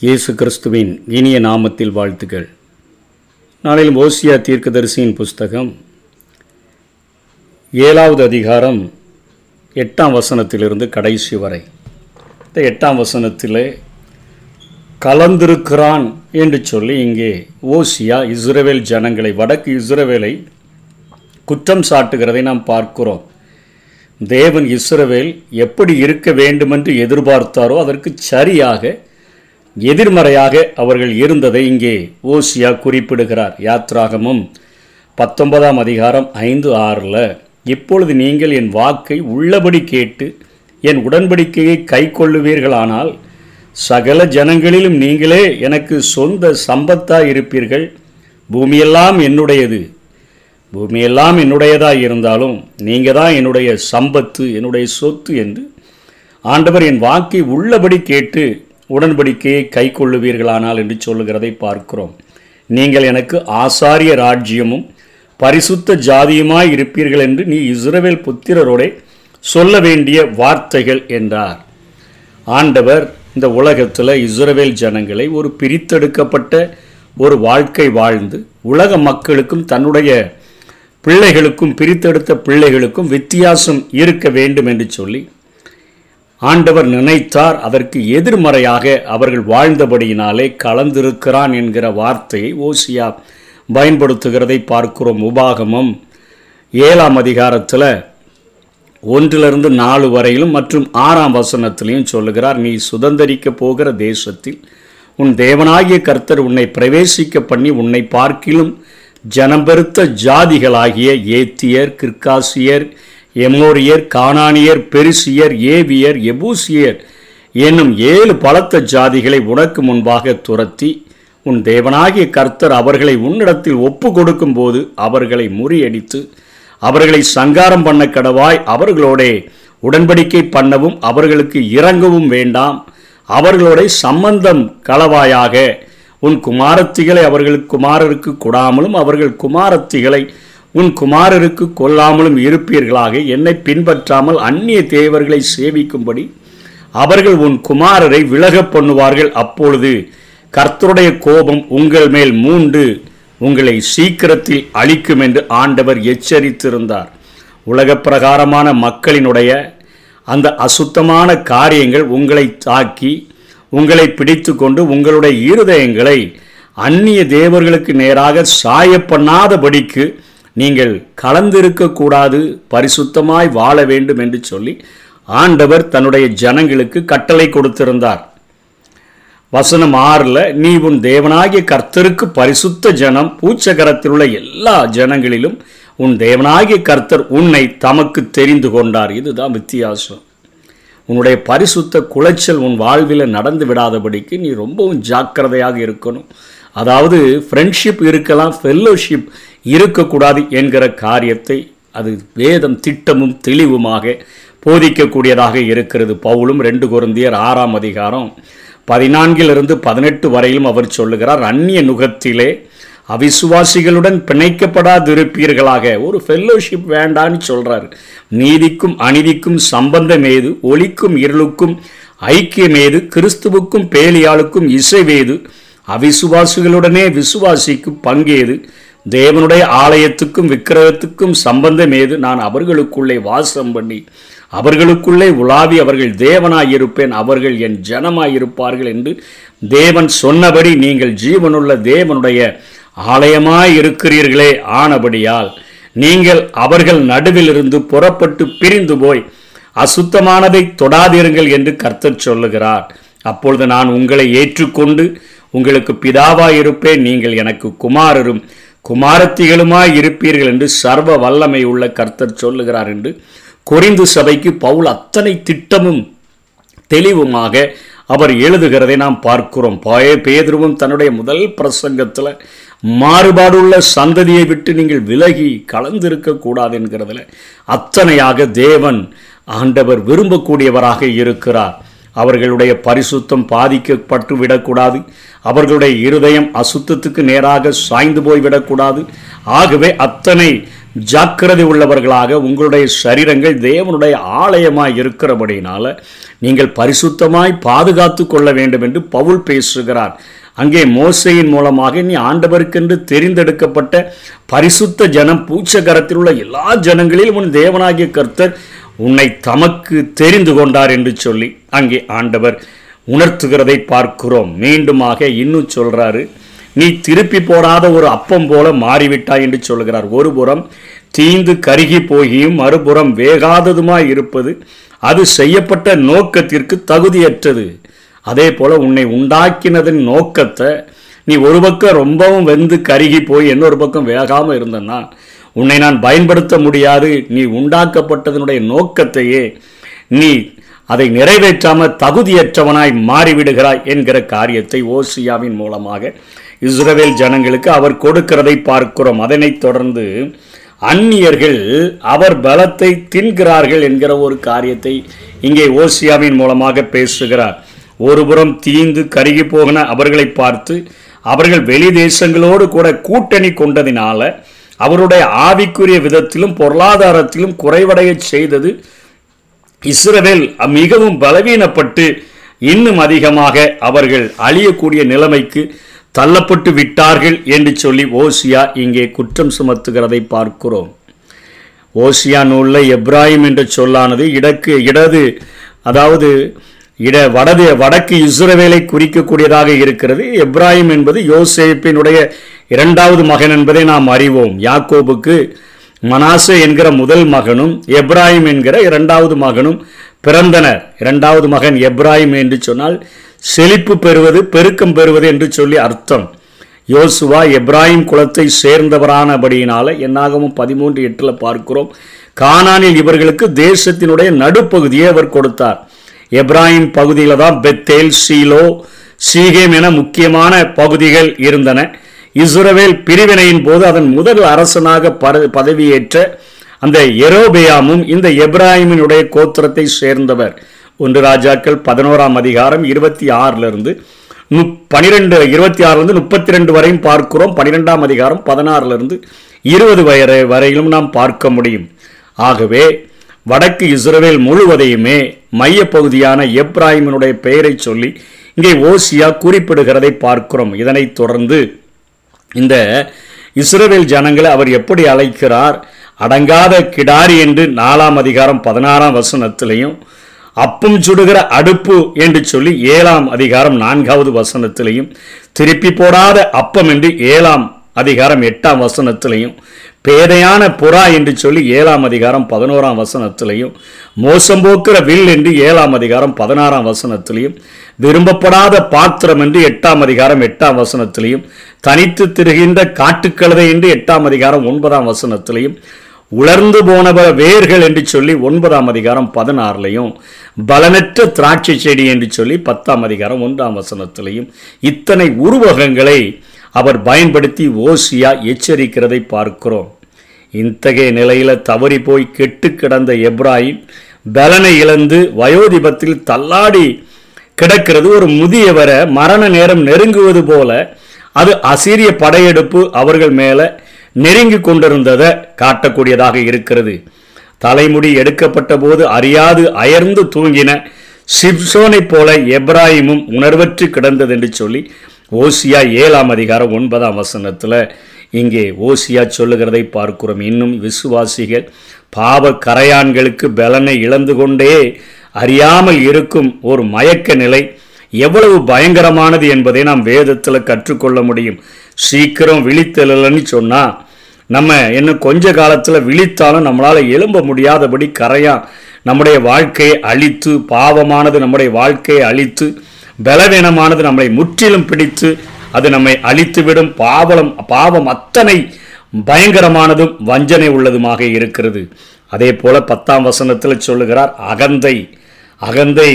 இயேசு கிறிஸ்துவின் இனிய நாமத்தில் வாழ்த்துக்கள் நாளில் ஓசியா தீர்க்கதரிசியின் புஸ்தகம் ஏழாவது அதிகாரம் எட்டாம் வசனத்திலிருந்து கடைசி வரை. இந்த எட்டாம் வசனத்திலே கலந்திருக்கிறான் என்று சொல்லி இங்கே ஓசியா இஸ்ரேவேல் ஜனங்களை வடக்கு இஸ்ரவேலை குற்றம் சாட்டுகிறதை நாம் பார்க்கிறோம். தேவன் இஸ்ரவேல் எப்படி இருக்க வேண்டுமென்று எதிர்பார்த்தாரோ அதற்கு சரியாக எதிர்மறையாக அவர்கள் இருந்ததை இங்கே ஓசியா குறிப்பிடுகிறார். யாத்ராகமும் பத்தொன்பதாம் அதிகாரம் ஐந்து ஆறில் இப்பொழுது நீங்கள் என் வாக்கை உள்ளபடி கேட்டு என் உடன்படிக்கையை கை கொள்ளுவீர்களானால் சகல ஜனங்களிலும் நீங்களே எனக்கு சொந்த சம்பத்தாக இருப்பீர்கள் பூமியெல்லாம் என்னுடையது. பூமியெல்லாம் என்னுடையதாக இருந்தாலும் நீங்கள் தான் என்னுடைய சம்பத்து என்னுடைய சொத்து என்று ஆண்டவர் என் வாக்கை உள்ளபடி கேட்டு உடன்படிக்கையை கை கொள்ளுவீர்களானால் என்று சொல்லுகிறதை பார்க்கிறோம். நீங்கள் எனக்கு ஆசாரிய ராஜ்யமும் பரிசுத்த ஜாதியுமாய் இருப்பீர்கள் என்று நீ இஸ்ரவேல் புத்திரரோட சொல்ல வேண்டிய வார்த்தைகள் என்றார். ஆண்டவர் இந்த உலகத்தில் இஸ்ரவேல் ஜனங்களை ஒரு பிரித்தெடுக்கப்பட்ட ஒரு வாழ்க்கை வாழ்ந்து உலக மக்களுக்கும் தன்னுடைய பிள்ளைகளுக்கும் பிரித்தெடுத்த பிள்ளைகளுக்கும் வித்தியாசம் இருக்க வேண்டும் என்று சொல்லி ஆண்டவர் நினைத்தார் அதற்கு எதிர்மறையாக அவர்கள் வாழ்ந்தபடியினாலே கலந்திருக்கிறான் என்கிற வார்த்தையை ஓசியா பயன்படுத்துகிறதை பார்க்கிறோம். உபாகமம் ஏழாம் அதிகாரத்தில் ஒன்றிலிருந்து நாலு வரையிலும் மற்றும் ஆறாம் வசனத்திலையும் சொல்லுகிறார் நீ சுதந்திரிக்க போகிற தேசத்தில் உன் தேவனாகிய கர்த்தர் உன்னை பிரவேசிக்க பண்ணி உன்னை பார்க்கிலும் ஜனம் பெருத்த ஜாதிகளாகிய ஏத்தியர் கிர்காசியர் எமோரியர் கானானியர் பெருசியர் ஏவியர் எபூசியர் என்னும் ஏழு பலத்த ஜாதிகளை உனக்கு முன்பாக துரத்தி உன் தேவனாகிய கர்த்தர் அவர்களை உன்னிடத்தில் ஒப்பு கொடுக்கும்போது அவர்களை முறியடித்து அவர்களை சங்காரம் பண்ண கடவாய் அவர்களோடே உடன்படிக்கை பண்ணவும் அவர்களுக்கு இறங்கவும் வேண்டாம். அவர்களோட சம்பந்தம் களவாயாக உன் குமாரத்திகளை அவர்கள் குமாரருக்கு கொடாமலும் அவர்கள் குமாரத்திகளை உன் குமாரருக்கு கொல்லாமலும் இருப்பீர்களாக. என்னை பின்பற்றாமல் அந்நிய தேவர்களை சேவிக்கும்படி அவர்கள் உன் குமாரரை விலகப் பண்ணுவார்கள். அப்பொழுது கர்த்தருடைய கோபம் உங்கள் மேல் மூண்டு உங்களை சீக்கிரத்தில் அழிக்கும் என்று ஆண்டவர் எச்சரித்திருந்தார். உலக பிரகாரமான மக்களினுடைய அந்த அசுத்தமான காரியங்கள் உங்களை தாக்கி உங்களை பிடித்து கொண்டு உங்களுடைய இருதயங்களை அந்நிய தேவர்களுக்கு நேராக சாய பண்ணாதபடிக்கு நீங்கள் கலந்திருக்கக்கூடாது பரிசுத்தமாய் வாழ வேண்டும் என்று சொல்லி ஆண்டவர் தன்னுடைய ஜனங்களுக்கு கட்டளை கொடுத்திருந்தார். வசனம் ஆறில் நீ உன் தேவனாகிய கர்த்தருக்கு பரிசுத்த ஜனம் பூச்சகரத்தில் உள்ள எல்லா ஜனங்களிலும் உன் தேவனாகிய கர்த்தர் உன்னை தமக்கு தெரிந்து கொண்டார். இதுதான் வித்தியாசம். உன்னுடைய பரிசுத்த குலைச்சல் உன் வாழ்வில் நடந்து விடாதபடிக்கு நீ ரொம்பவும் ஜாக்கிரதையாக இருக்கணும். அதாவது ஃப்ரெண்ட்ஷிப் இருக்கலாம் ஃபெல்லோஷிப் இருக்கக்கூடாது என்கிற காரியத்தை அது வேதம் திட்டமும் தெளிவுமாக போதிக்கக்கூடியதாக இருக்கிறது. பவுலும் ரெண்டு குருந்தியர் ஆறாம் அதிகாரம் பதினான்கிலிருந்து பதினெட்டு வரையிலும் அவர் சொல்லுகிறார் அந்நிய நுகத்திலே அவிசுவாசிகளுடன் பிணைக்கப்படாதிருப்பீர்களாக. ஒரு ஃபெல்லோஷிப் வேண்டான்னு சொல்கிறார் நீதிக்கும் அநீதிக்கும் சம்பந்தம் ஏது? ஒளிக்கும் இருளுக்கும் ஐக்கியமேது கிறிஸ்துவுக்கும் பேலியாளுக்கும் இசைவேது அவிசுவாசிகளுடனே விசுவாசிக்கும் பங்கேது தேவனுடைய ஆலயத்துக்கும் விக்கிரகத்துக்கும் சம்பந்தம் ஏது நான் அவர்களுக்குள்ளே வாசம் பண்ணி அவர்களுக்குள்ளே உலாவி அவர்கள் தேவனாயிருப்பேன் அவர்கள் என் ஜனமாயிருப்பார்கள் என்று தேவன் சொன்னபடி நீங்கள் ஜீவனுள்ள தேவனுடைய ஆலயமாய் இருக்கிறீர்களே ஆனபடியால் நீங்கள் அவர்கள் நடுவிலிருந்து புறப்பட்டு பிரிந்து போய் அசுத்தமானதை தொடாதீர்கள் என்று கர்த்தர் சொல்லுகிறார். அப்பொழுது நான் உங்களை ஏற்றுக்கொண்டு உங்களுக்கு பிதாவாயிருப்பேன் நீங்கள் எனக்கு குமாரரும் குமாரத்திகளுமாய் இருப்பீர்கள் என்று சர்வ வல்லமை உள்ள கர்த்தர் சொல்லுகிறார் என்று கொரிந்து சபைக்கு பவுல் அத்தனை திட்டமும் தெளிவுமாக அவர் எழுதுகிறதை நாம் பார்க்கிறோம். பாய பேதுருவும் தன்னுடைய முதல் பிரசங்கத்தில் மாறுபாடுள்ள சந்ததியை விட்டு நீங்கள் விலகி கலந்திருக்க கூடாது என்கிறதுல அத்தனையாக தேவன் ஆண்டவர் விரும்பக்கூடியவராக இருக்கிறார். அவர்களுடைய பரிசுத்தம் பாதிக்கப்பட்டு விடக்கூடாது. அவர்களுடைய இருதயம் அசுத்தத்துக்கு நேராக சாய்ந்து போய் விடக்கூடாது. ஆகவே அத்தனை ஜாக்கிரதை உள்ளவர்களாக உங்களுடைய சரீரங்கள் தேவனுடைய ஆலயமாய் இருக்கிறபடினால நீங்கள் பரிசுத்தமாய் பாதுகாத்து கொள்ள வேண்டும் என்று பவுல் பேசுகிறார். அங்கே மோசையின் மூலமாக நீ ஆண்டவருக்கென்று தெரிந்தெடுக்கப்பட்ட பரிசுத்த ஜனம் பூச்சகரத்தில் உள்ள எல்லா ஜனங்களிலும் உன் தேவனாகிய கர்த்தர் உன்னை தமக்கு தெரிந்து கொண்டார் என்று சொல்லி அங்கே ஆண்டவர் உணர்த்துகிறதை பார்க்கிறோம். மீண்டுமாக இன்னும் சொல்கிறாரு நீ திருப்பி போடாத ஒரு அப்பம் போல மாறிவிட்டாய் என்று சொல்கிறார் ஒரு புறம் தீந்து கருகி போகியும் மறுபுறம் வேகாததுமாய் இருப்பது அது செய்யப்பட்ட நோக்கத்திற்கு தகுதியற்றது. அதே போல உன்னை உண்டாக்கினதன் நோக்கத்தை நீ ஒரு பக்கம் ரொம்பவும் வெந்து கருகி போய் இன்னொரு பக்கம் வேகாமல் இருந்தன்னா உன்னை நான் பயன்படுத்த முடியாது. நீ உண்டாக்கப்பட்டதனுடைய நோக்கத்தையே நீ அதை நிறைவேற்றாம தகுதியற்றவனாய் மாறிவிடுகிறாய் என்கிற காரியத்தை ஓசியாவின் மூலமாக இஸ்ரவேல் ஜனங்களுக்கு அவர் கொடுக்கிறதை பார்க்கிறோம். அதனைத் தொடர்ந்து அந்நியர்கள் அவர் பலத்தை தின்கிறார்கள் என்கிற ஒரு காரியத்தை இங்கே ஓசியாவின் மூலமாக பேசுகிறார். ஒருபுறம் தீந்து கருகி போகின அவர்களை பார்த்து அவர்கள் வெளி தேசங்களோடு கூட கூட்டணி கொண்டதினால அவருடைய ஆவிக்குரிய விதத்திலும் பொருளாதாரத்திலும் குறைவடைய செய்தது இஸ்ரவேல் மிகவும் பலவீனப்பட்டு இன்னும் அதிகமாக அவர்கள் அழியக்கூடிய நிலைமைக்கு தள்ளப்பட்டு விட்டார்கள் என்று சொல்லி ஓசியா இங்கே குற்றம் சுமத்துகிறதை பார்க்கிறோம். ஓசியா நூலில் எப்ராஹிம் என்ற சொல்லானது இடக்கு இடது அதாவது இட வடது வடக்கு இஸ்ரவேலை குறிக்கக்கூடியதாக இருக்கிறது. எப்ராஹிம் என்பது யோசேப்பினுடைய இரண்டாவது மகன் என்பதை நாம் அறிவோம். யாக்கோபுக்கு மனாசே என்கிற முதல் மகனும் எப்ராஹிம் என்கிற இரண்டாவது மகனும் பிறந்தனர். இரண்டாவது மகன் எப்ராஹிம் என்று சொன்னால் செழிப்பு பெறுவது பெருக்கம் பெறுவது என்று சொல்லி அர்த்தம். யோசுவா எப்ராஹிம் குலத்தை சேர்ந்தவரானபடியினால என்னாகவும் பதிமூன்று எட்டில் பார்க்கிறோம். கானானில் இவர்களுக்கு தேசத்தினுடைய நடுப்பகுதியை அவர் கொடுத்தார். எப்ராஹிம் பகுதியில் தான் பெத்தேல் சீலோ சீகேம் என முக்கியமான பகுதிகள் இருந்தன. இஸ்ரவேல் பிரிவினையின் போது அதன் முதல் அரசனாக பதவியேற்ற அந்த எரோபியாமும் இந்த எப்ராஹிமினுடைய கோத்திரத்தை சேர்ந்தவர். ஒன்று ராஜாக்கள் பதினோராம் அதிகாரம் இருபத்தி ஆறிலிருந்து நு பனிரெண்டு இருபத்தி ஆறுலேருந்து முப்பத்தி ரெண்டு வரையும் பார்க்கிறோம். பனிரெண்டாம் அதிகாரம் பதினாறுலேருந்து இருபது வயது வரையிலும் நாம் பார்க்க முடியும். ஆகவே வடக்கு இஸ்ரவேல் முழுவதையுமே மையப்பகுதியான எப்ராஹிமினுடைய பெயரை சொல்லி இங்கே ஓசியா குறிப்பிடுகிறதை பார்க்கிறோம். இதனைத் தொடர்ந்து இந்த இஸ்ரவேல் ஜனங்களை அவர் எப்படி அழைக்கிறார்? அடங்காத கிடாரி என்று நாலாம் அதிகாரம் பதினாறாம் வசனத்திலையும் அப்பம் சுடுகிற அடுப்பு என்று சொல்லி ஏழாம் அதிகாரம் நான்காவது வசனத்திலையும் திருப்பி போடாத அப்பம் என்று ஏழாம் அதிகாரம் எட்டாம் வசனத்திலையும் பேதையான புறா என்று சொல்லி ஏழாம் அதிகாரம் பதினோராம் வசனத்திலையும் மோசம் போக்குற வில் என்று ஏழாம் அதிகாரம் பதினாறாம் வசனத்திலையும் விரும்பப்படாத பாத்திரம் என்று எட்டாம் அதிகாரம் எட்டாம் வசனத்திலையும் தனித்து திரிகின்ற காட்டுக்கழுதை என்று எட்டாம் அதிகாரம் ஒன்பதாம் வசனத்திலையும் உலர்ந்து போனவ வேர்கள் என்று சொல்லி ஒன்பதாம் அதிகாரம் பதினாறுலையும் பலனற்ற திராட்சை செடி என்று சொல்லி பத்தாம் அதிகாரம் ஒன்றாம் வசனத்திலையும் இத்தனை உருவகங்களை அவர் பயன்படுத்தி ஓசியா எச்சரிக்கிறதை பார்க்கிறோம். இத்தகைய நிலையில தவறி போய் கெட்டு கிடந்த எப்ராஹிம் பலனை இழந்து வயோதிபத்தில் தள்ளாடி கிடக்கிறது. ஒரு முதியவரை மரண நேரம் நெருங்குவது போல அது அசிரிய படையெடுப்பு அவர்கள் மேல நெருங்கி கொண்டிருந்ததை காட்டக்கூடியதாக இருக்கிறது. தலைமுடி எடுக்கப்பட்ட போது அறியாது அயர்ந்து தூங்கின சிப்சோனைப் போல எப்ராஹிமும் உணர்வற்று கிடந்தது என்று சொல்லி ஓசியா ஏழாம் அதிகாரம் ஒன்பதாம் வசனத்தில் இங்கே ஓசியா சொல்லுகிறதை பார்க்கிறோம். இன்னும் விசுவாசிகள் பாவ கரையான்களுக்கு பலனை இழந்து கொண்டே அறியாமல் இருக்கும் ஒரு மயக்க நிலை எவ்வளவு பயங்கரமானது என்பதை நாம் வேதத்தில் கற்றுக்கொள்ள முடியும். சீக்கிரம் விழித்தெழலன்னு சொன்னால் நம்ம இன்னும் கொஞ்ச காலத்தில் விழித்தாலும் நம்மளால் எழும்ப முடியாதபடி கரையான் நம்முடைய வாழ்க்கையை அழித்து பாவமானது நம்முடைய வாழ்க்கையை அழித்து பலவீனமானது நம்மை முற்றிலும் பிடித்து அது நம்மை அழித்துவிடும். பாவலம் பாவம் அத்தனை பயங்கரமானதும் வஞ்சனை உள்ளதுமாக இருக்கிறது. அதே போல பத்தாம் வசனத்தில் சொல்லுகிறார் அகந்தை அகந்தை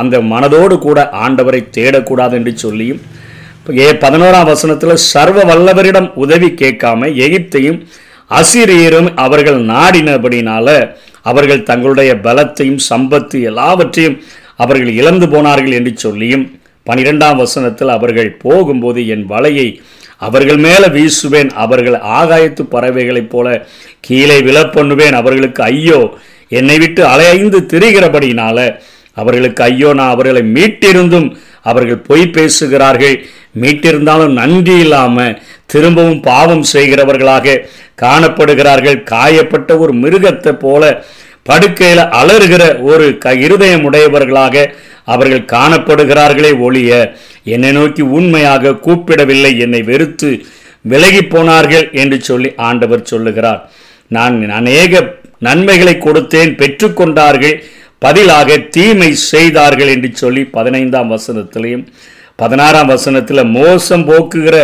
அந்த மனதோடு கூட ஆண்டவரை தேடக்கூடாது என்று சொல்லியும் ஏ பதினோராம் வசனத்தில் சர்வ வல்லவரிடம் உதவி கேட்காம எகிப்தையும் அசிரியரும் அவர்கள் நாடினபடினால அவர்கள் தங்களுடைய பலத்தையும் சம்பத்து எல்லாவற்றையும் அவர்கள் இழந்து போனார்கள் என்று சொல்லியும் பனிரெண்டாம் வசனத்தில் அவர்கள் போகும்போது என் வலையை அவர்கள் மேலே வீசுவேன் அவர்கள் ஆகாயத்து பறவைகளைப் போல கீழே விழப்பண்ணுவேன் அவர்களுக்கு ஐயோ என்னை விட்டு அலைந்து திரிகிறபடினால அவர்களுக்கு ஐயோ நான் அவர்களை மீட்டிருந்தும் அவர்கள் பொய் பேசுகிறார்கள். மீட்டிருந்தாலும் நன்றி இல்லாமல் திரும்பவும் பாவம் செய்கிறவர்களாக காணப்படுகிறார்கள். காயப்பட்ட ஒரு மிருகத்தை போல படுக்கையில் அலறுகிற ஒரு க இருதயம் உடையவர்களாக அவர்கள் காணப்படுகிறார்களே ஒழிய என்னை நோக்கி உண்மையாக கூப்பிடவில்லை. என்னை வெறுத்து விலகி போனார்கள் என்று சொல்லி ஆண்டவர் சொல்லுகிறார். நான் அநேக நன்மைகளை கொடுத்தேன் பெற்றுக்கொண்டார்கள் பதிலாக தீமை செய்தார்கள் என்று சொல்லி பதினைந்தாம் வசனத்திலையும் பதினாறாம் வசனத்தில் மோசம் போக்குகிற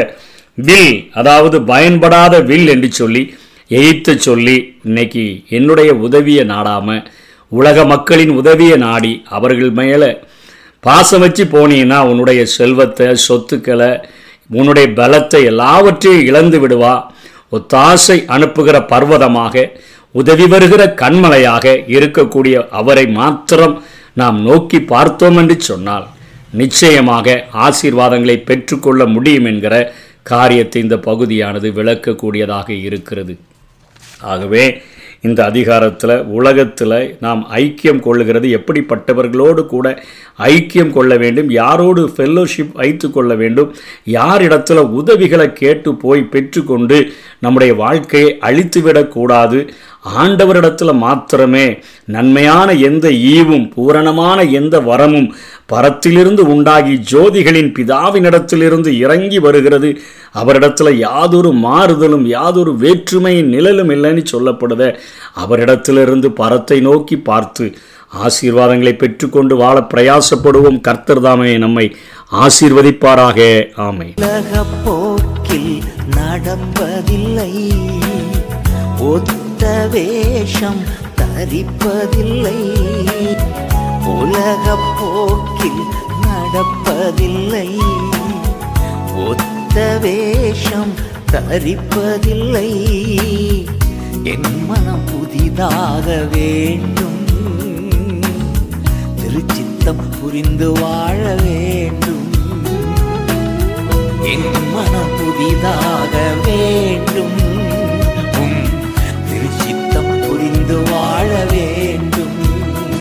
வில் அதாவது பயன்படாத வில் என்று சொல்லி எய்த்து சொல்லி இன்னைக்கு என்னுடைய உதவியை நாடாமல் உலக மக்களின் உதவியை நாடி அவர்கள் மேலே பாசம் வச்சு போனீங்கன்னா உன்னுடைய செல்வத்தை சொத்துக்களை உன்னுடைய பலத்தை எல்லாவற்றையும் இழந்து விடுவா. ஒத்தாசை அனுப்புகிற பர்வதமாக உதவி வருகிற கண்மலையாக இருக்கக்கூடிய அவரை மாத்திரம் நாம் நோக்கி பார்த்தோம் என்று சொன்னால் நிச்சயமாக ஆசீர்வாதங்களை பெற்றுக்கொள்ள முடியும் என்கிற காரியத்தை இந்த பகுதியானது விளக்கக்கூடியதாக இருக்கிறது. ஆகவே இந்த அதிகாரத்தில் உலகத்தில் நாம் ஐக்கியம் கொள்ளுகிறது எப்படிப்பட்டவர்களோடு கூட ஐக்கியம் கொள்ள வேண்டும் யாரோடு ஃபெல்லோஷிப் வைத்து கொள்ள வேண்டும் யாரிடத்தில் உதவிகளை கேட்டு போய் பெற்றுக்கொண்டு நம்முடைய வாழ்க்கையை அழித்துவிடக்கூடாது ஆண்டவரிடத்தில் மாத்திரமே நன்மையான எந்த ஈவும் பூரணமான எந்த வரமும் பரத்திலிருந்து உண்டாகி ஜோதிகளின் பிதாவினிடத்திலிருந்து இறங்கி வருகிறது. அவரிடத்தில் யாதொரு மாறுதலும் யாதொரு வேற்றுமையின் நிழலும் இல்லைன்னு சொல்லப்படுத அவரிடத்திலிருந்து பரத்தை நோக்கி பார்த்து ஆசீர்வாதங்களை பெற்றுக்கொண்டு வாழ பிரயாசப்படுவோம். கர்த்தர் தாமே நம்மை ஆசீர்வதிப்பாராக. ஆமை போக்கில் நடப்பதில்லை. ஒத்த வேஷம் தரிப்பதில்லை. உலகப் போக்கில் நடப்பதில்லை. ஒத்த வேஷம் தரிப்பதில்லை. என் மனம் புதிதாக வேண்டும். திருச்சித்தம் புரிந்து வாழ வேண்டும். என் மனம் புதிதாக வேண்டும். திருச்சித்தம் புரிந்து வாழ வேண்டும்.